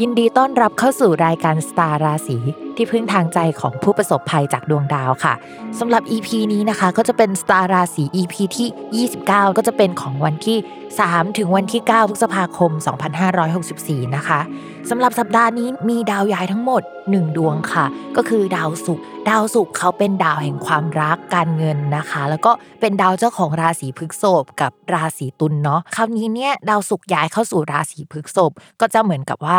ยินดีต้อนรับเข้าสู่รายการสตาร์ราศีที่พึ่งทางใจของผู้ประสบภัยจากดวงดาวค่ะสำหรับ EP นี้นะคะ ก็จะเป็นสตาร์ราศี EP ที่ 29 ก็จะเป็นของวันที่ 3 ถึงวันที่ 9 พฤษภาคม 2564 นะคะสำหรับสัปดาห์นี้มีดาวย้ายทั้งหมด 1 ดวงค่ะ ก็คือดาวศุกร์ดาวศุกร์เขาเป็นดาวแห่งความรักการเงินนะคะ แล้วก็เป็นดาวเจ้าของราศีพฤษภกับราศีตุลเนาะคราวนี้เนี่ยดาวศุกร์ย้ายเข้าสู่ราศีพฤษภก็จะเหมือนกับว่า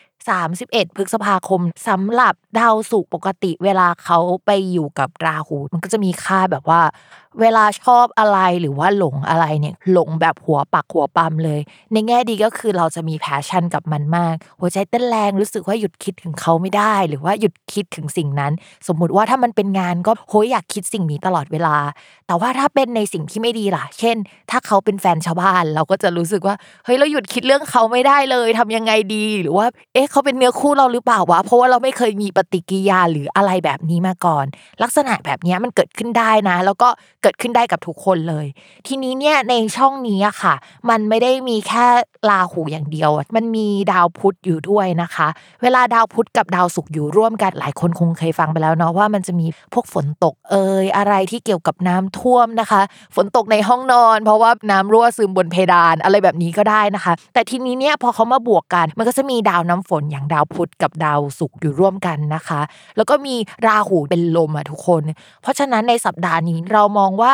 31 พฤษภาคมสำหรับดาวศุกร์ปกติเวลาเขาไปอยู่กับราหู มันก็จะมีค่าแบบว่า เวลาชอบอะไรหรือว่าหลงอะไรเนี่ยหลงแบบหัวปักหัวปั๊มเลย ในแง่ดีก็คือเราจะมีแพชชั่นกับมันมาก หัวใจเต้นแรงรู้สึกว่าหยุดคิดถึงเขาไม่ได้ หรือว่าหยุดคิดถึงสิ่งนั้น สมมุติว่าถ้ามันเป็นงานก็โหยอยากคิดสิ่งนี้ตลอดเวลา แต่ว่าถ้าเป็นในสิ่งที่ไม่ดีล่ะ เช่น ถ้าเขาเป็นแฟนชาวบ้าน เราก็จะรู้สึกว่าเฮ้ยเราหยุดคิดเรื่องเขาไม่ได้เลยทำยังไงดีหรือว่าเอ๊ะเขาเป็นเนื้อคู่เราหรือเปล่าวะเพราะว่าเราไม่เคยมีปฏิกิริยาหรืออะไรแบบนี้มาก่อน ลักษณะแบบนี้มันเกิดขึ้นได้นะ แล้วก็เกิดขึ้นได้กับทุกคนเลย ทีนี้เนี่ยในช่องนี้อะค่ะ มันไม่ได้มีแค่ราหูอย่างเดียว มันมีดาวพุธอยู่ด้วยนะคะ เวลาดาวพุธกับดาวศุกร์อยู่ร่วมกันหลายคนคงเคยฟังไปแล้วเนาะว่ามันจะมีพวกฝนตกเอ่ยอะไรที่เกี่ยวกับน้ำท่วมนะคะ ฝนตกในห้องนอน เพราะว่าน้ำรั่วซึมบนเพดานอะไรแบบนี้ก็ได้นะคะ แต่ทีนี้เนี่ยพอเขามาบวกกัน มันก็จะมีดาวน้ำฝนอย่างดาวพุธกับดาวศุกร์อยู่ร่วมกันนะคะ แล้วก็มีราหูเป็นลมอะทุกคน เพราะฉะนั้นในสัปดาห์นี้เรามองว่า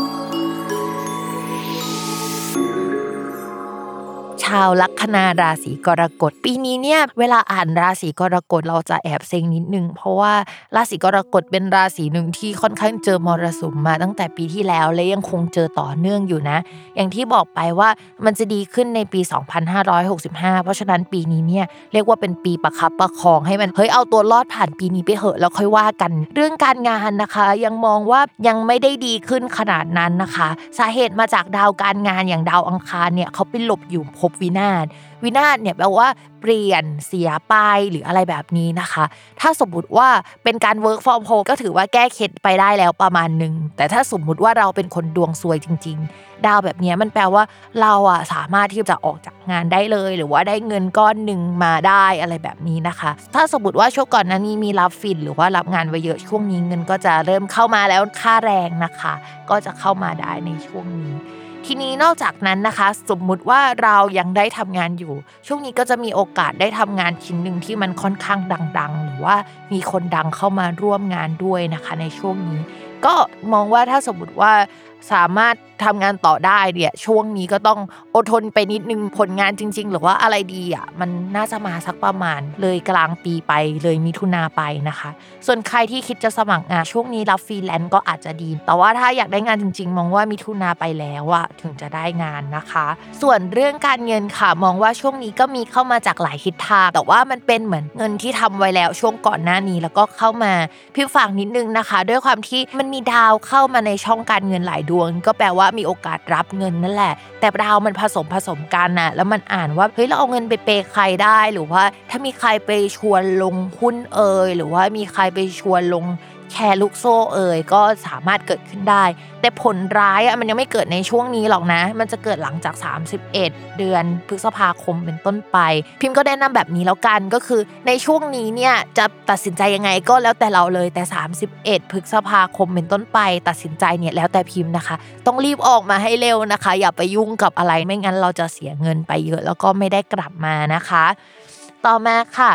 าวลัคนาราศีกรกฎ ปีนี้เนี่ยเวลาอ่านราศีกรกฎเราจะแอบเซ็งนิดนึง เพราะว่าราศีกรกฎเป็นราศีหนึ่งที่ค่อนข้างเจอมรสุมมาตั้งแต่ปีที่แล้วและยังคงเจอต่อเนื่องอยู่นะ อย่างที่บอกไปว่ามันจะดีขึ้นในปี 2565 เพราะฉะนั้นปีนี้เนี่ยเรียกว่าเป็นปีประคับประคองให้มันเฮ้ยเอาตัวรอดผ่านปีนี้ไปเหอะแล้วค่อยว่ากัน เรื่องการงานนะคะ ยังมองว่ายังไม่ได้ดีขึ้นขนาดนั้นนะคะ สาเหตุมาจากดาวการงานอย่างดาวอังคารเนี่ยเขาไปหลบอยู่ภพวินาศวินาศเนี่ยแปลว่าเปลี่ยนเสียไปหรืออะไรแบบนี้นะคะ ถ้าสมมติว่าเป็นการ work from home ก็ถือว่าแก้เคล็ดไปได้แล้วประมาณหนึ่งแต่ถ้าสมมุติว่าเราเป็นคนดวงซวยจริง ๆ ดาวแบบนี้มันแปลว่าเราอะสามารถที่จะออกจากงานได้เลย หรือว่าได้เงินก้อนหนึ่งมาได้อะไรแบบนี้นะคะ ถ้าสมมติว่าช่วงก่อนนั้นนี้มีรับฟินหรือว่ารับงานไว้เยอะช่วงนี้เงินก็จะเริ่มเข้ามาแล้วค่าแรงนะคะ ก็จะเข้ามาได้ในช่วงนี้ ทีนี้นอกจากนั้นนะคะ สมมุติว่าเรายังได้ทำงานอยู่ ช่วงนี้ก็จะมีโอกาสได้ทำงานชิ้นหนึ่งที่มันค่อนข้างดัง ๆ หรือว่ามีคนดังเข้ามาร่วมงานด้วยนะคะ ในช่วงนี้ ก็มองว่าถ้าสมมติว่า สามารถทำงานต่อได้เนี่ยช่วงนี้ก็ต้องอดทนไปนิดนึงผลงานจริง ๆ หรือว่าอะไรดีอะมันน่าจะมาสักประมาณ เลยกลางปีไปเลยมิถุนาไปนะคะ ส่วนใครที่คิดจะสมัครงานช่วงนี้รับฟรีแลนซ์ก็อาจจะดี แต่ว่าถ้าอยากได้งานจริง ๆ มองว่ามิถุนาไปแล้วอะถึงจะได้งานนะคะ ส่วนเรื่องการเงินค่ะมองว่าช่วงนี้ก็มีเข้ามาจากหลายทิศทางแต่ว่ามันเป็นเหมือนเงินที่ทำไว้แล้วช่วงก่อนหน้านี้แล้วก็เข้ามาพิมฝากนิดนึงนะคะ ด้วยความที่มันมีดาวเข้ามาในช่องการเงินหลายดวงก็แปลว่ามีโอกาสรับเงินนั่นแหละ แต่ดาวมันผสมผสมกันน่ะแล้วมันอ่านว่าเฮ้ยเราเอาเงินไปเปย์ใครได้หรือว่า ถ้ามีใครไปชวนลงหุ้นเอยหรือว่ามีใครไปชวนลง แชร์ลูกโซ่เอ่ยก็สามารถเกิดขึ้นได้ แต่ผลร้ายอะมันยังไม่เกิดในช่วงนี้หรอกนะ มันจะเกิดหลังจาก 31 เดือนพฤษภาคมเป็นต้นไป พิมพ์ก็แนะนำแบบนี้แล้วกันก็คือในช่วงนี้เนี่ยจะตัดสินใจยังไงก็แล้วแต่เราเลยแต่ 31 พฤษภาคมเป็นต้นไป ตัดสินใจเนี่ยแล้วแต่พิมพ์นะคะ ต้องรีบออกมาให้เร็วนะคะ อย่าไปยุ่งกับอะไรไม่งั้นเราจะเสียเงินไปเยอะแล้วก็ไม่ได้กลับมานะคะ ต่อมาค่ะ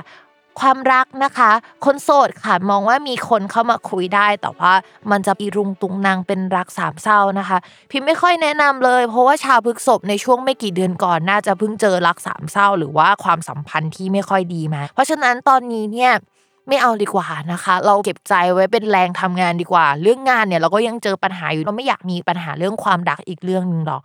ความรักนะคะ คนโสดค่ะมองว่ามีคนเข้ามาคุยได้ แต่ว่ามันจะอีรุงตุงนางเป็นรักสามเศร้านะคะ พิมไม่ค่อยแนะนำเลย เพราะว่าชาวพฤษภในช่วงไม่กี่เดือนก่อนน่าจะเพิ่งเจอรักสามเศร้า หรือว่าความสัมพันธ์ที่ไม่ค่อยดีมา เพราะฉะนั้นตอนนี้เนี่ยไม่เอาดีกว่านะคะ เราเก็บใจไว้เป็นแรงทำงานดีกว่า เรื่องงานเนี่ยเราก็ยังเจอปัญหาอยู่เราไม่อยากมีปัญหาเรื่องความรักอีกเรื่องหนึ่งหรอก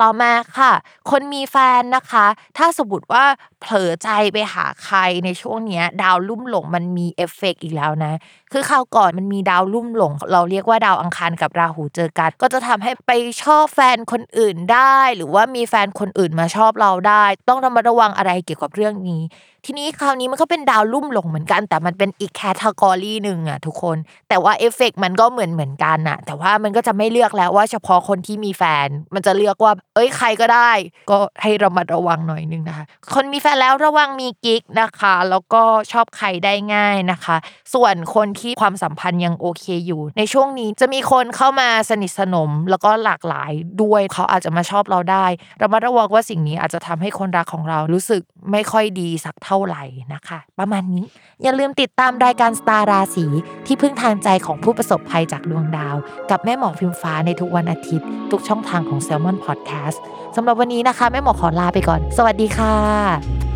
ต่อมาค่ะ คนมีแฟนนะคะ ถ้าสมมติว่าเผลอใจไปหาใครในช่วงเนี้ยดาวลุ่มหลงมันมีเอฟเฟกต์อีกแล้วนะคือคราวก่อนมันมีดาวลุ่มหลง เราเรียกว่าดาวอังคารกับราหูเจอกัน ก็จะทำให้ไปชอบแฟนคนอื่นได้ หรือว่ามีแฟนคนอื่นมาชอบเราได้ ต้องระมัดระวังอะไรเกี่ยวกับเรื่องนี้ ทีนี้คราวนี้มันก็เป็นดาวลุ่มหลงเหมือนกัน แต่มันเป็นอีก category หนึ่งอะทุกคน แต่ว่าเอฟเฟกต์มันก็เหมือนเหมือนกันอะแต่ว่ามันก็จะไม่เลือกแล้วว่าเฉพาะคนที่มีแฟน มันจะเลือกว่า เอ้ยใครก็ได้ ก็ให้ระมัดระวังหน่อยนึงนะคะ คนมีแฟนแล้วระวังมีกิ๊กนะคะ แล้วก็ชอบใครได้ง่ายนะคะ ส่วนคนที่ความสัมพันธ์ยังโอเคอยู่ ในช่วงนี้จะมีคนเข้ามาสนิทสนมแล้วก็หลากหลายด้วยเขาอาจจะมาชอบเราได้เระมัดระวังว่าสิ่งนี้อาจจะทำให้คนรักของเรารู้สึกไม่ค่อยดีสักเท่าไหร่นะคะ ประมาณนี้อย่าลืมติดตามรายการสตาร์ราศีที่พึ่งทางใจของผู้ประสบภัยจากดวงดาว กับแม่หมอพิมฟ้าในทุกวันอาทิตย์ ทุกช่องทางของ s ซ l m o n Podcast สำหรับวันนี้นะคะแม่หมอขอลาไปก่อน สวัสดีค่ะ